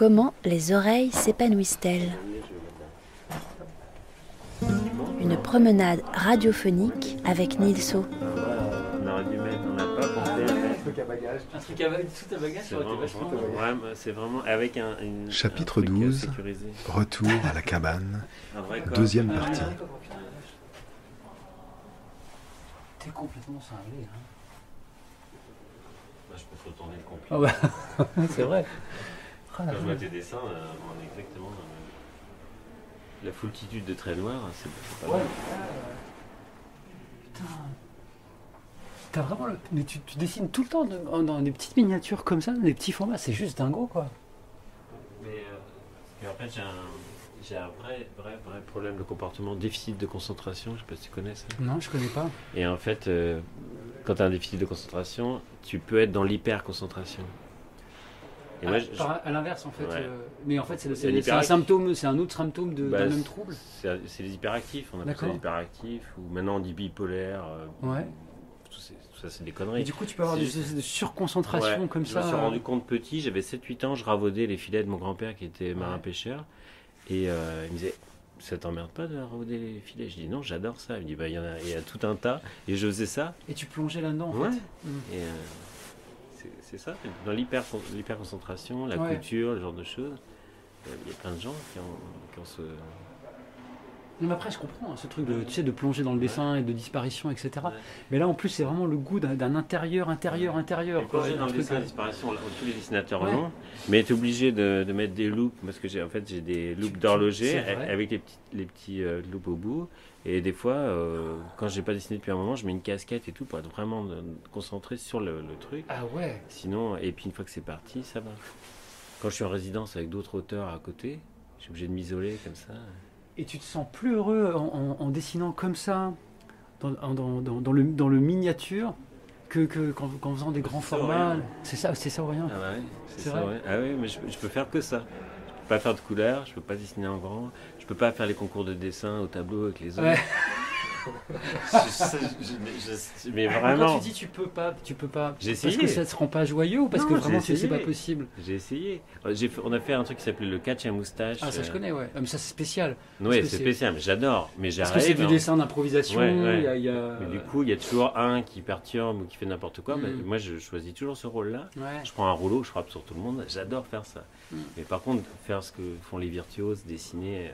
Comment les oreilles s'épanouissent-elles Une promenade radiophonique avec Nilso. Chapitre un truc, euh, 12. sécurisé. Retour à la cabane, deuxième Ah, partie. T'es complètement cinglé. Hein. Je peux te retourner le complet. Ah ouais, c'est vrai. Ah, la Quand je vois vache. tes dessins, euh, on est exactement dans le même- La foultitude de traits noirs, c'est pas Ouais. mal. Putain. T'as vraiment le... Mais tu, tu dessines tout le temps dans, dans des petites miniatures comme ça, dans des petits formats, c'est juste dingo quoi. Mais euh, en fait, j'ai un, j'ai un vrai, vrai, vrai problème de comportement, déficit de concentration. Je sais pas si tu connais ça. Non, je connais pas. Et en fait, euh, quand tu as un déficit de concentration, tu peux être dans l'hyper-concentration. Et moi, Ah, je- par- à l'inverse en fait. Ouais. euh, mais en fait, c'est un l'hyperactif. symptôme, c'est un autre symptôme de- Bah, d'un c'est- même trouble. c'est les hyperactifs, on appelle ça les hyperactifs, ou maintenant on dit bipolaire. euh, Ouais. Tout, ça, c'est des Et conneries. du coup, tu peux avoir des de surconcentration Ouais, comme je ça. me suis euh, rendu compte petit, j'avais 7-8 ans, je ravaudais les filets de mon grand-père qui était marin-pêcheur. Et euh, il me disait Ça t'emmerde pas de ravauder les filets? Je dis Non, j'adore ça. Il me dit bah, Il y en a, il y a tout un tas. Et je faisais ça. Et tu plongeais là-dedans en Ouais. fait. Mm. Et euh, c'est- ça, dans l'hyper- l'hyper-concentration, la Ouais. couture, ce genre de choses. Euh, Il y a plein de gens qui ont, qui ont ce. Non, mais après, je comprends hein, ce truc de, tu sais, de plonger dans le dessin et de disparition, etc. Ouais. Mais là, en plus, c'est vraiment le goût d'un intérieur, intérieur, intérieur. Et quoi. plonger dans le dessin, la disparition, là, tous les dessinateurs Ouais. l'ont, mais tu es obligé de, de mettre des loupes, parce que j'ai en fait j'ai des loupes d'horloger avec les petits, les petits euh, loupes au bout. Et des fois, euh, quand j'ai pas dessiné depuis un moment, je mets une casquette et tout pour être vraiment euh, concentré sur le, le truc. Ah ouais. Sinon, et puis une fois que c'est parti, ça va. Quand je suis en résidence avec d'autres auteurs à côté, je suis obligé de m'isoler comme ça. Et tu te sens plus heureux en, en- en dessinant comme ça, dans, le, dans le miniature, que, que qu'en, qu'en faisant des grands C'est formats. C'est ça, c'est ça, rien. Ah bah ouais, c'est C'est ça, vrai ouais. Ah oui, mais je, je peux faire que ça. Je peux pas faire de couleurs, je peux pas dessiner en grand, je peux pas faire les concours de dessin au tableau avec les autres. Ouais. Je- je- je- mais je- mais Quand vraiment, tu dis tu peux pas, tu peux pas? J'ai Parce essayé. que ça te rend pas joyeux ou parce Non, que vraiment c'est pas possible? j'ai essayé. Euh, fait- on a fait un truc qui s'appelait le catch à moustache. Ah ça je euh, connais ouais. Ah, mais ça c'est spécial. Oui, c'est spécial, mais j'adore. Mais Parce que c'est j'arrive. du dessin d'improvisation. Ouais, ouais. il y a- il y a- Mais du coup, il y a toujours un qui perturbe ou qui fait n'importe quoi. Mm. Mais moi, je choisis toujours ce rôle-là. Ouais. Je prends un rouleau, je frappe sur tout le monde. J'adore faire ça. Mm. Mais par contre, faire ce que font les virtuoses, dessiner, euh,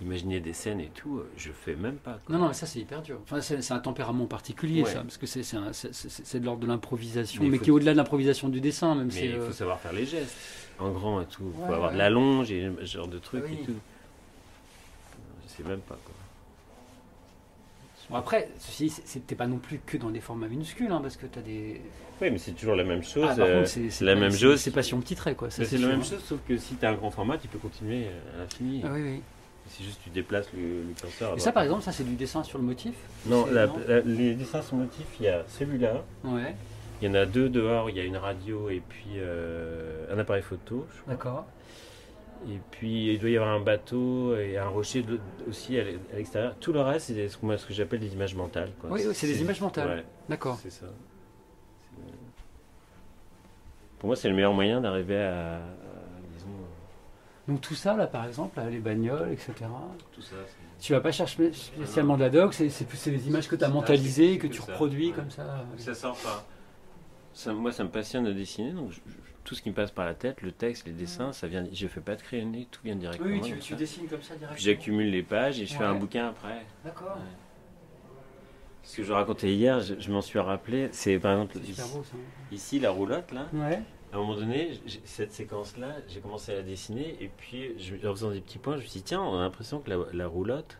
imaginer des scènes et tout, euh, je fais même pas. quoi. Non, non, mais ça c'est hyper dur. Enfin, c'est un tempérament particulier, Ouais. ça, parce que c'est de l'ordre de l'improvisation, Mais qui est au-delà de l'improvisation du dessin, même. Mais il euh, faut savoir faire les gestes, en grand et tout. Il faut Ouais, avoir de la longe et ce genre de trucs Oui. et tout. Je sais même pas quoi. Bon, après, ceci, t'es pas non plus que dans des formats minuscules, hein, parce que t'as des. Oui, mais c'est toujours la même chose. Ah, par euh, contre, c'est la pas- même c'est- chose. C'est passion petit trait, quoi. C'est la même chose, sauf que si tu as un grand format, tu peux continuer euh, à l'infini. Ah, oui, oui. Si juste tu déplaces le, le curseur. à Et ça, droite. par exemple, ça c'est du dessin sur le motif Non, c'est- la- non la- les dessins sur motif, il y a celui-là. Ouais, Il y en a deux dehors. Il y a une radio et puis euh, un appareil photo. je crois. d'accord. Et puis il doit y avoir un bateau et un rocher de- aussi à l'e- à l'extérieur. Tout le reste, c'est ce que moi, ce que j'appelle des images mentales. quoi. Oui, oui, c'est des images mentales. Ouais, D'accord. c'est ça. C'est- Pour moi, c'est le meilleur moyen d'arriver à, Donc tout ça, là, par exemple, là, les bagnoles, etc. tout ça. Tu vas pas chercher spécialement de la doc, c'est les images que tu as mentalisées, que tu que ça. reproduis Ouais. comme ça. Ça sort pas. Ça, moi, ça me passionne de dessiner, donc je- je- tout ce qui me passe par la tête, le texte, les dessins, ça vient. Je fais pas de crayonné, tout vient directement. Oui, tu, tu dessines comme ça directement. Puis j'accumule les pages et je fais un bouquin après. D'accord. Ce que je racontais hier, je, je m'en suis rappelé. C'est par exemple ici, beau ça. ici, la roulotte là. Ouais. À un moment donné, cette séquence-là, j'ai commencé à la dessiner et puis je- en faisant des petits points, je me suis dit tiens, on a l'impression que la, la roulotte,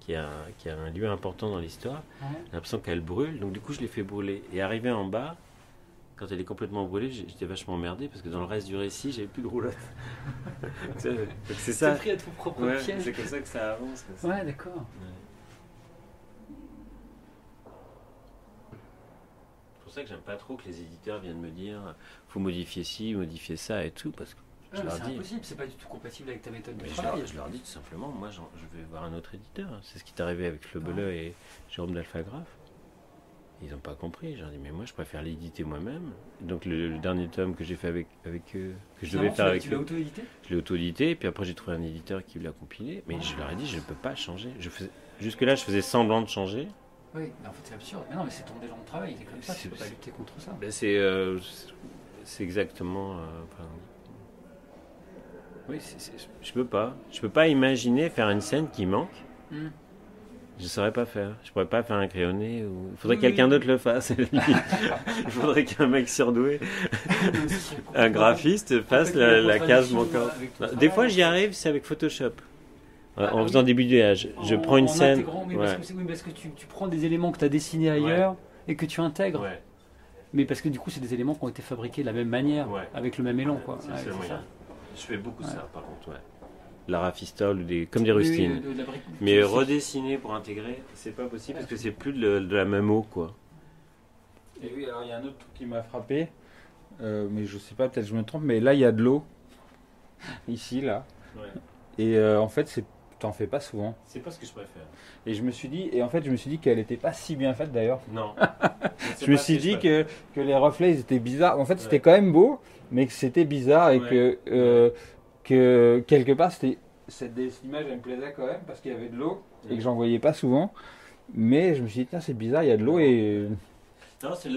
qui a, qui a un lieu important dans l'histoire, ouais. j'ai l'impression qu'elle brûle. Donc du coup, je l'ai fait brûler. Et arrivé en bas, quand elle est complètement brûlée, j'étais vachement emmerdé parce que dans le reste du récit, j'avais plus de roulotte. C'est ça. pris à ton propre Ouais, c'est comme ça que ça avance. Ouais, d'accord. Ouais. C'est pour ça que j'aime pas trop que les éditeurs viennent me dire faut modifier ci, modifier ça et tout parce que je Ouais, mais leur c'est dis. impossible, c'est pas du tout compatible avec ta méthode de je, travail. leur, je leur dis tout simplement, moi je vais voir un autre éditeur. C'est ce qui est arrivé avec Flebeleux et Jérôme d'Alphagraphe. Ils n'ont pas compris. J'ai dit, mais moi, je préfère l'éditer moi-même. Donc, le, le dernier tome que j'ai fait avec, avec eux, que je devais faire avec Tu l'as eux, auto-édité? je l'ai auto-édité. Puis après, j'ai trouvé un éditeur qui l'a compilé. Mais je leur ai dit, je ne peux pas changer. Je faisais, jusque-là, je faisais semblant de changer. Oui, mais en fait c'est absurde. Mais non, mais c'est ton élan de travail, il est comme ça, tu peux pas lutter contre ça. Ben, c'est, euh, exactement. euh, enfin, oui, c'est- c'est- je peux pas. Je peux pas imaginer faire une scène qui manque. Hmm. Je saurais pas faire. Je pourrais pas faire un crayonné. Ou... Il faudrait que Oui, quelqu'un d'autre le fasse. Il faudrait qu'un mec surdoué, un graphiste, fasse la, la case manquante. Des fois, j'y arrive, c'est avec Photoshop. Ah, en faisant oui. des bidouillages. Je En- prends une scène. oui, ouais. parce que, c'est- oui, parce que tu, tu prends des éléments que tu as dessinés ailleurs et que tu intègres. Ouais. Mais parce que du coup, c'est des éléments qui ont été fabriqués de la même manière, Ouais. avec le même élan. Quoi. C'est ça. Je fais beaucoup Ouais. ça, par contre. Ouais. La rafistole des, comme des Oui, rustines. de- de Mais redessiner pour intégrer, c'est pas possible parce que c'est plus de, de la même eau, quoi. Et oui, alors il y a un autre truc qui m'a frappé, euh, mais je sais pas, peut-être je me trompe, mais là il y a de l'eau, ici, là, et euh, en fait c'est t'en fais pas souvent. C'est pas ce que je préfère. Et je me suis dit, et en fait je me suis dit qu'elle était pas si bien faite d'ailleurs. Non. Je me suis dit que, que les reflets ils étaient bizarres. En fait c'était quand même beau, mais que c'était bizarre et Ouais. que, euh, que quelque part c'était cette, image elle me plaisait quand même parce qu'il y avait de l'eau et que j'en voyais pas souvent. Mais je me suis dit, tiens, c'est bizarre, il y a de l'eau et. Non, c'est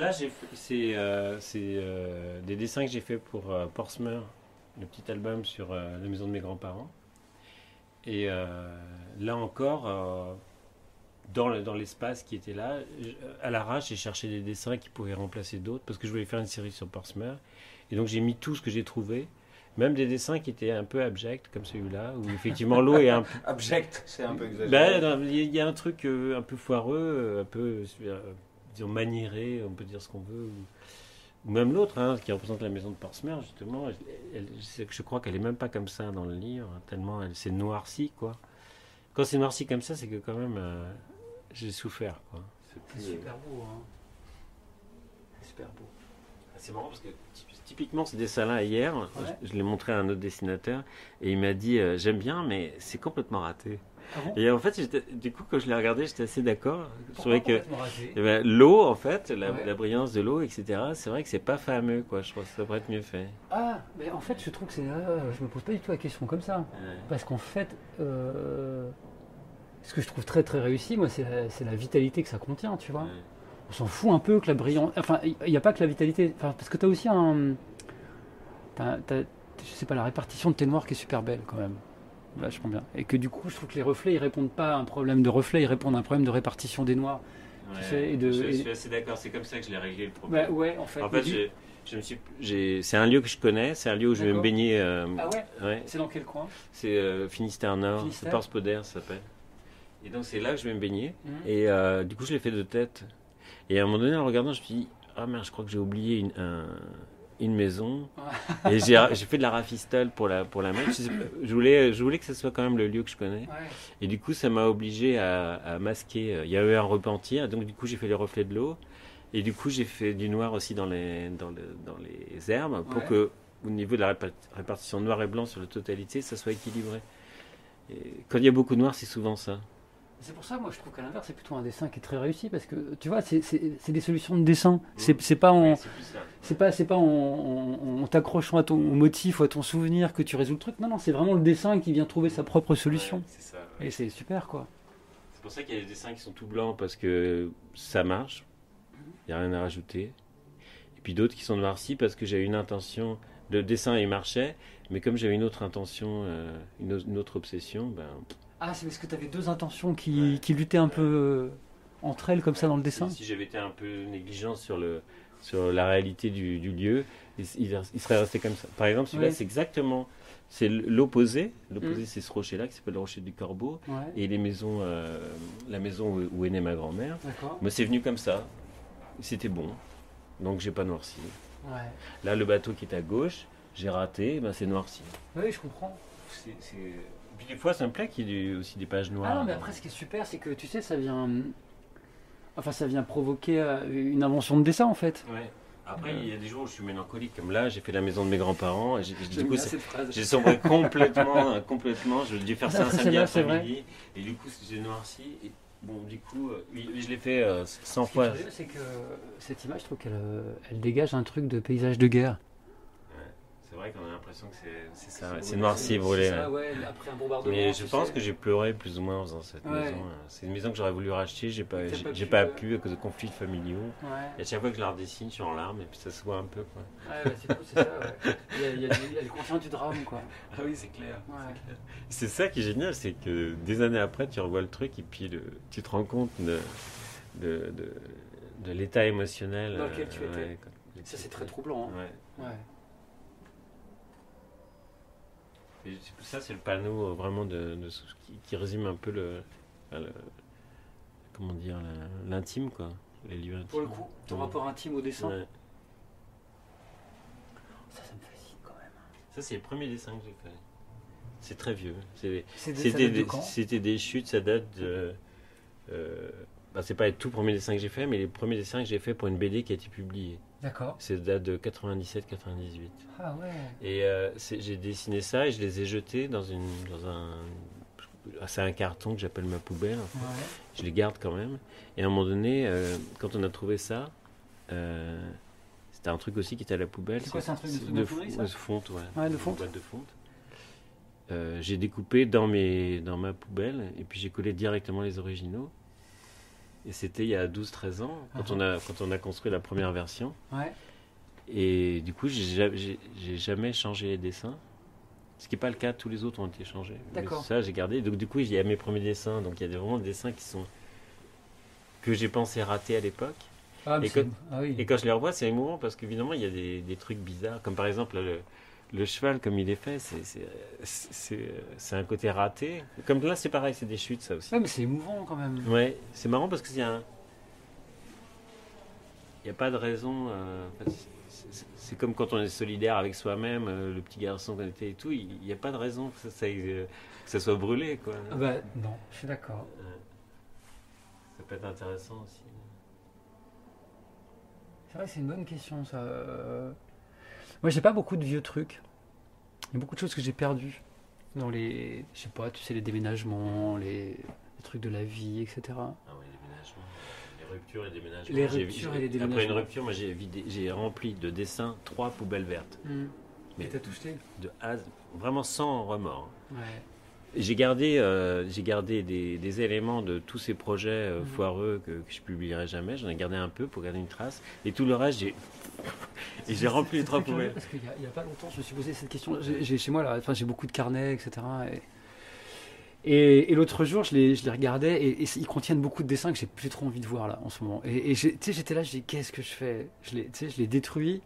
euh, c'est, euh, des dessins que j'ai fait pour euh, Portsmouth, le petit album sur la maison de mes grands-parents. Et euh, là encore, euh, dans le- dans l'espace qui était là, je- à l'arrache, j'ai cherché des dessins qui pouvaient remplacer d'autres parce que je voulais faire une série sur Portsmouth. Et donc j'ai mis tout ce que j'ai trouvé, même des dessins qui étaient un peu abjects comme celui-là, où effectivement l'eau est un peu Abject, c'est un peu ben, non, il y a un truc euh, un peu foireux, euh, un peu euh, disons maniéré, on peut dire ce qu'on veut. Ou, ou même l'autre, hein, qui représente la maison de Portsmouth, justement, elle- elle- je, je crois qu'elle est même pas comme ça dans le livre, hein, tellement elle s'est noircie, quoi. Quand c'est noirci comme ça, c'est que quand même euh, j'ai souffert, quoi. C'est super beau. Hein. C'est super beau. C'est marrant parce que typiquement ce dessin-là hier, Ouais. je, je l'ai montré à un autre dessinateur et il m'a dit euh, j'aime bien mais c'est complètement raté. Ah bon Et en fait, du coup, quand je l'ai regardé, j'étais assez d'accord. Je trouvais que eh ben, l'eau, en fait, la, Ouais. la brillance de l'eau, etc., c'est vrai que c'est pas fameux, quoi. Je crois que ça devrait être mieux fait. Ah, mais en fait, je trouve que c'est. euh, je me pose pas du tout la question comme ça. Parce qu'en fait, euh, ce que je trouve très très réussi, moi, c'est la, c'est la vitalité que ça contient, tu vois. On s'en fout un peu que la brillance. Enfin, il n'y a pas que la vitalité. Enfin, parce que tu as aussi un. t'as- t'as- je sais pas, la répartition de tes noirs qui est super belle quand même. Vachement bien. Et que du coup, je trouve que les reflets, ils répondent pas à un problème de reflet, ils répondent à un problème de répartition des noirs. Ouais. sais, et de- je, et- suis assez d'accord, c'est comme ça que je l'ai réglé le problème. Bah, ouais, en fait. en fait, du- je me suis, c'est un lieu que je connais, c'est un lieu où je vais me baigner. euh, Ah ouais ouais. C'est dans quel coin C'est euh, Finistère Nord, c'est Porspoder, ça s'appelle. Et donc c'est là que je vais me baigner. Mhm. Et euh, du coup, je l'ai fait de tête. Et à un moment donné, en regardant, je me suis dit, ah merde, je crois que j'ai oublié une, un- une maison. et j'ai fait de la rafistole pour la, pour la mettre. Je, voulais, je voulais que ce soit quand même le lieu que je connais. Ouais. Et du coup, ça m'a obligé à, à masquer. euh, Il y a eu un repentir, donc du coup, j'ai fait les reflets de l'eau. Et du coup, j'ai fait du noir aussi dans les, dans le- dans les herbes pour Ouais. que, au niveau de la répa- répartition noir et blanc sur la totalité, ça soit équilibré. Et quand il y a beaucoup de noir, c'est souvent ça. C'est pour ça, moi, je trouve qu'à l'inverse, c'est plutôt un dessin qui est très réussi parce que tu vois, c'est- des solutions de dessin. C'est pas en, c'est plus ça. c'est pas, c'est pas en, en- en t'accrochant à ton au motif ou à ton souvenir que tu résous le truc. Non, non, c'est vraiment le dessin qui vient trouver sa propre solution. Ouais, c'est ça. ouais. Et c'est super, quoi. C'est pour ça qu'il y a des dessins qui sont tout blancs parce que ça marche. Il n'y a rien à rajouter. Et puis d'autres qui sont noircis parce que j'ai une intention. Le dessin, il marchait, mais comme j'avais une autre intention, euh, une, une autre obsession, ben, Ah, c'est parce que tu avais deux intentions qui, Ouais. qui luttaient un peu euh, entre elles comme ça dans le dessin. si, j'avais été un peu négligent sur, le, sur la réalité du, du lieu, il, il- il serait resté comme ça. Par exemple, celui-là, Ouais. c'est exactement. C'est l'opposé. Mm. L'opposé, c'est ce rocher-là qui s'appelle le rocher du Corbeau. Ouais. Et les maisons, euh, la maison où, où est née ma grand-mère. Mais c'est venu comme ça. C'était bon. Donc j'ai pas noirci. Là, le bateau qui est à gauche, j'ai raté, ben c'est noirci. Oui, je comprends. C'est- Puis des fois, ça me plaît qu'il y ait aussi des pages noires. Ah non, mais après, ce qui est super, c'est que tu sais, ça vient. Enfin, ça vient provoquer euh, une invention de dessin en fait. Ouais. Après, il y a des jours où je suis mélancolique, comme là, j'ai fait la maison de mes grands-parents. Et j'ai- du coup, j'ai sombré complètement, euh, complètement. J'ai dû faire ça un samedi après-midi. Et du coup, j'ai noirci. Et bon, du coup, euh, je l'ai fait euh, 100 Ce qui est fois. c'est que cette image, je trouve qu'elle euh, elle dégage un truc de paysage de guerre. C'est vrai qu'on a l'impression que c'est- c'est ça, c'est noirci brûlé. Ouais. après un bombardement. Mais je pense sais. que j'ai pleuré plus ou moins en faisant cette Ouais. maison. hein. C'est une maison que j'aurais voulu racheter, j'ai pas, pas pu, pas euh. pu à cause de conflits familiaux. Ouais. Et à chaque fois que je la redessine, je suis en larmes et puis ça se voit un peu. Quoi. Ouais, bah, c'est cool, c'est ça, ouais. Il y a, il y a du- il y a le contenu du drame, quoi. Ah oui, c'est clair. Ouais. C'est ça qui est génial, c'est que des années après, tu revois le truc et puis le- tu te rends compte de, de, de, de l'état émotionnel. Dans lequel tu euh, étais. Ça, c'est très troublant. hein. Ouais. Ouais. Et ça, c'est le panneau euh, vraiment de, de ce qui, qui résume un peu le, comment dire l'intime quoi, les lieux intimes. Pour le coup, ton Ouais. rapport intime au dessin, Ouais. ça, ça me fascine quand même. Ça, c'est le premier dessin que j'ai fait. C'est très vieux. C'était des, chutes, ça date de. Euh, bah, c'est pas les tout premiers dessins que j'ai fait, mais les premiers dessins que j'ai fait pour une BD qui a été publiée. D'accord. C'est date de 97-98. Ah ouais. Et euh, j'ai dessiné ça et je les ai jetés dans, une, dans un. C'est un carton que j'appelle ma poubelle. Ouais. Je les garde quand même. Et à un moment donné, euh, quand on a trouvé ça, euh, c'était un truc aussi qui était à la poubelle. C'est quoi, c'est un truc de- de fonderie, fo- ça de fonte, ouais. Ouais, de Une fonte. boîte de fonte. Euh, j'ai découpé dans, mes, dans ma poubelle et puis j'ai collé directement les originaux. Et c'était il y a 12-13 ans, quand, Ah. on a, quand on a construit la première version. Ouais. Et du coup, j'ai ja- j'ai j'ai jamais changé les dessins. Ce qui n'est pas le cas, tous les autres ont été changés. D'accord. Ça, j'ai gardé. Donc, du coup, il y a mes premiers dessins. Donc, il y a des- vraiment des dessins qui sont. que j'ai pensé rater à l'époque. Ah, Et que- ah oui. Et quand je les revois, c'est émouvant parce qu'évidemment, il y a des, des trucs bizarres. Comme par exemple, le, le cheval, comme il est fait, c'est- un côté raté. Comme là, c'est pareil, c'est des chutes, ça aussi. Ouais, mais c'est émouvant quand même. Ouais, c'est marrant parce qu'il y a un. Il n'y a pas de raison. euh, c'est- comme quand on est solidaire avec soi-même, euh, le petit garçon qu'on était et tout, il n'y a pas de raison que ça, ça- euh, que ça soit brûlé. Quoi. Ah bah non, je suis d'accord. Ça peut être intéressant aussi. C'est vrai, c'est une bonne question ça. Moi, j'ai pas beaucoup de vieux trucs. Il y a beaucoup de choses que j'ai perdues dans les, je sais pas, tu sais, les déménagements, les, les trucs de la vie, etc. Ah oui, les déménagements. Les ruptures et déménagements. Les ruptures et les Après une déménagements. rupture, moi j'ai vidé- j'ai rempli de dessins trois poubelles vertes. Mais Et t'as tout jeté? de A à Z, vraiment sans remords. Ouais. J'ai gardé, euh, j'ai gardé des, des éléments de tous ces projets euh, Mhm. foireux que, que je publierai jamais. J'en ai gardé un peu pour garder une trace. Et tout le reste, j'ai et j'ai rempli les trois poubelles. Parce qu'il y, a- pas longtemps, je me suis posé cette question. J'ai chez moi, là, enfin, j'ai beaucoup de carnets, etc. Et, et- et l'autre jour, je les, je les regardais et, et ils contiennent beaucoup de dessins que j'ai plus trop envie de voir là en ce moment. Et, et j'ai- tu sais, j'étais là, je dis qu'est-ce que je fais? Je les, tu sais, je les détruis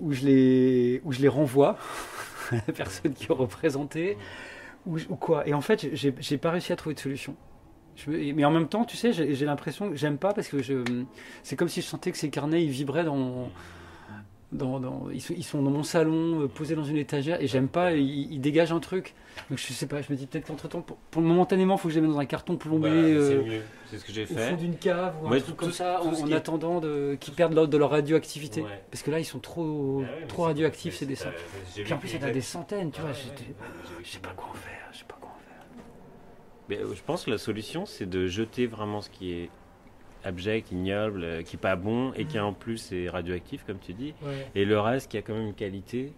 ou je les, ou je les renvoie la personne qui est représentée ou, quoi. Et en fait, j'ai pas réussi à trouver de solution. Mais en même temps, tu sais, j'ai l'impression que j'aime pas parce que c'est comme si je sentais que ces carnets ils vibraient dans, dans, dans- ils, sont, dans mon salon, euh, posés dans une étagère, et j'aime pas, ils, ils dégagent un truc. Donc je sais pas, je me dis peut-être qu'entre temps, pour, pour momentanément, il faut que je les mette dans un carton plombé Voilà, c'est euh, mieux. C'est ce que j'ai au fond fait. d'une cave ou un Ouais, truc tout- comme ça, en, en est- attendant qu'ils perdent leur- de leur radioactivité. Ouais. Parce que là, ils sont trop, Ah ouais, trop radioactifs ces dessins. euh, Puis en plus, il y en a des centaines, tu vois. J'ai vu Je sais pas quoi en faire, je sais pas quoi en faire. Mais, euh, je pense que la solution, c'est de jeter vraiment ce qui est abject, ignoble, euh, qui est pas bon et qui en plus est radioactif, comme tu dis. Et le reste qui a quand même une qualité,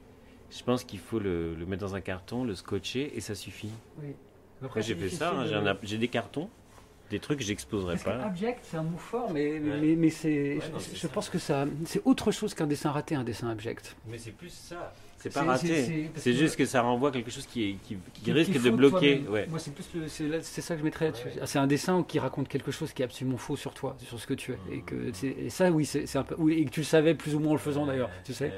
je pense qu'il faut le, le mettre dans un carton, le scotcher et ça suffit. Oui. Moi j'ai fait ça, hein, j'ai des cartons, des trucs que j'exposerai Parce que pas. abject, c'est un mot fort, mais, Ouais. mais, mais c'est, Ouais, je, non, c'est je ça. pense que ça, c'est autre chose qu'un dessin raté, un dessin abject. Mais c'est plus ça. C'est pas raté. C'est que- juste que ça renvoie quelque chose qui, est, qui, qui Qui- risque qui de bloquer. Ouais. Moi, c'est plus le- c'est, là- c'est ça que je mettrais là-dessus. Ah, C'est un dessin qui raconte quelque chose qui est absolument faux sur toi, sur ce que tu es. Et, que c'est- et ça, oui, c'est, c'est un peu. oui, et que tu le savais plus ou moins en le faisant d'ailleurs, tu sais.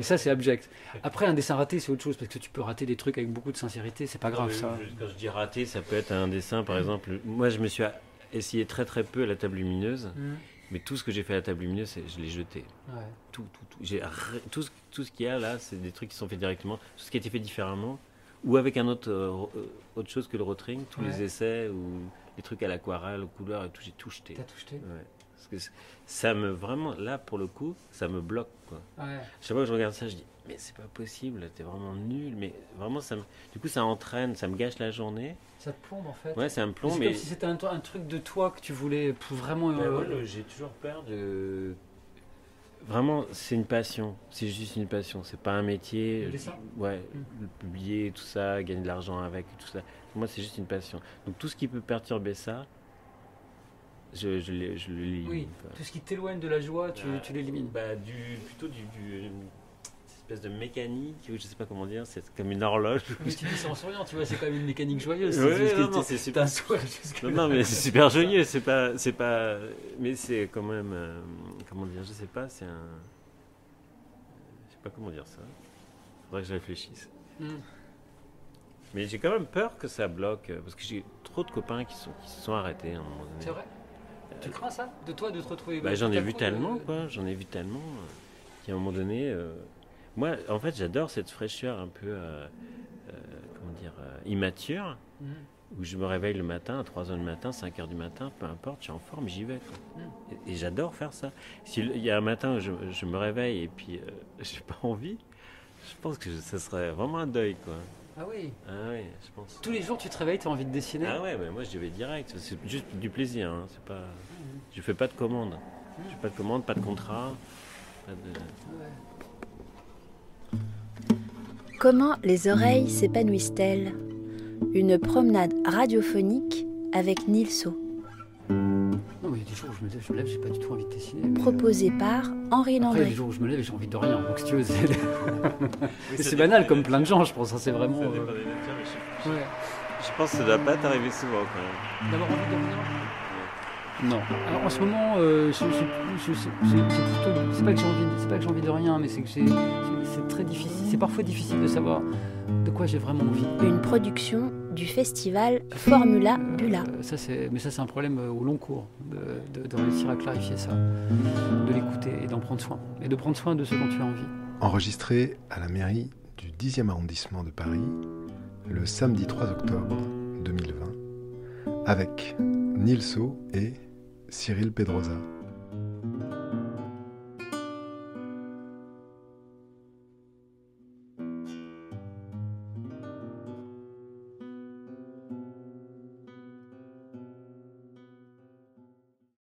Et ça, c'est abject. Après, un dessin raté, c'est autre chose, parce que tu peux rater des trucs avec beaucoup de sincérité, c'est pas grave Oui, ça. Quand je dis raté, ça peut être un dessin, par exemple. Moi, je me suis essayé très très peu à la table lumineuse, Mmh. mais tout ce que j'ai fait à la table lumineuse, je l'ai jeté. Ouais. Tout, tout, tout. Tout, ce- tout ce qu'il y a là, c'est des trucs qui sont faits directement. Tout ce qui a été fait différemment, ou avec un autre, euh, euh, autre chose que le rotring, tous Ouais. les essais, ou les trucs à l'aquarelle, aux couleurs et tout, j'ai tout jeté. T'as tout jeté? Ouais. Parce que ça me vraiment, là pour le coup, ça me bloque. Quoi. Ouais. Chaque fois que je regarde ça, je dis mais c'est pas possible, t'es vraiment nul. Mais vraiment, ça me... du coup, ça entraîne, ça me gâche la journée. Ça te plombe en fait. Ouais, c'est un plomb, C'est mais. comme si c'était un, un truc de toi que tu voulais pour vraiment. Euh, moi, le- j'ai toujours peur de. Vraiment, c'est une passion. C'est juste une passion. C'est pas un métier. Le dessin Ouais, Mm. le publier, tout ça, gagner de l'argent avec, tout ça. Moi, c'est juste une passion. Donc, tout ce qui peut perturber ça, je, je, je le lis. Oui, tout ce qui t'éloigne de la joie, tu, Ouais. tu l'élimines. Bah, du, plutôt du, du- une espèce de mécanique, ou je sais pas comment dire, c'est comme une horloge. Mais tu dis ça en souriant, tu vois, c'est quand même une mécanique joyeuse. Ouais, non, non, c'est super. Non, non, mais c'est super joyeux, c'est pas, c'est pas, mais c'est quand même, euh, comment dire, je sais pas, c'est un, je sais pas comment dire ça. Faudrait que je réfléchisse. Hmm. Mais j'ai quand même peur que ça bloque, euh, parce que j'ai trop de copains qui, sont, qui se sont arrêtés à un moment donné. C'est vrai? Tu crains ça? De toi, de te retrouver Bah, j'en ai vu de- tellement, quoi. J'en ai vu tellement. euh, Qu'à un moment donné. euh, moi, en fait, j'adore cette fraîcheur un peu. euh, euh, comment dire euh, Immature. Mhm. Où je me réveille le matin, à 3h du matin, 5h du matin, peu importe, je suis en forme, j'y vais. quoi. Et, et j'adore faire ça. S'il y a un matin où je, je me réveille et puis euh, j'ai pas envie, je pense que ce serait vraiment un deuil, quoi. Ah oui Ah oui, je pense. Tous les jours, tu te réveilles, tu as envie de dessiner Ah ouais, mais moi je vais direct. C'est juste du plaisir. Hein. C'est pas. Je fais pas de commande. Je fais pas de commande, pas de contrat. Pas de... Comment les oreilles s'épanouissent-elles? Une promenade radiophonique avec Nilso, il y a des jours où je me lève, je me lève, j'ai pas du tout envie de dessiner. mais- proposé par Henri Après, il y a des Landry. jours où je me lève et j'ai envie de rien. Donc, si tu veux, c'est Oui, c'est banal comme plein de gens, je pense. hein, C'est vraiment. Ça euh, des natures, je, ouais. je pense que ça doit pas t'arriver souvent quand même. D'avoir envie de rien Non. Alors en ce moment, euh, je- je- je- c'est c'est- c'est plutôt. C'est pas que j'ai envie, c'est pas que j'ai envie de rien, mais c'est que j'ai- c'est très difficile. C'est parfois difficile de savoir de quoi j'ai vraiment envie. Une production du festival Formula Bula. Euh, ça, c'est, mais ça, c'est un problème euh, au long cours de, de- de réussir à clarifier ça, de l'écouter et d'en prendre soin, et de prendre soin de ce dont tu as envie. Enregistré à la mairie du 10e arrondissement de Paris le samedi 3 octobre 2020 avec Nilso et Cyril Pedrosa.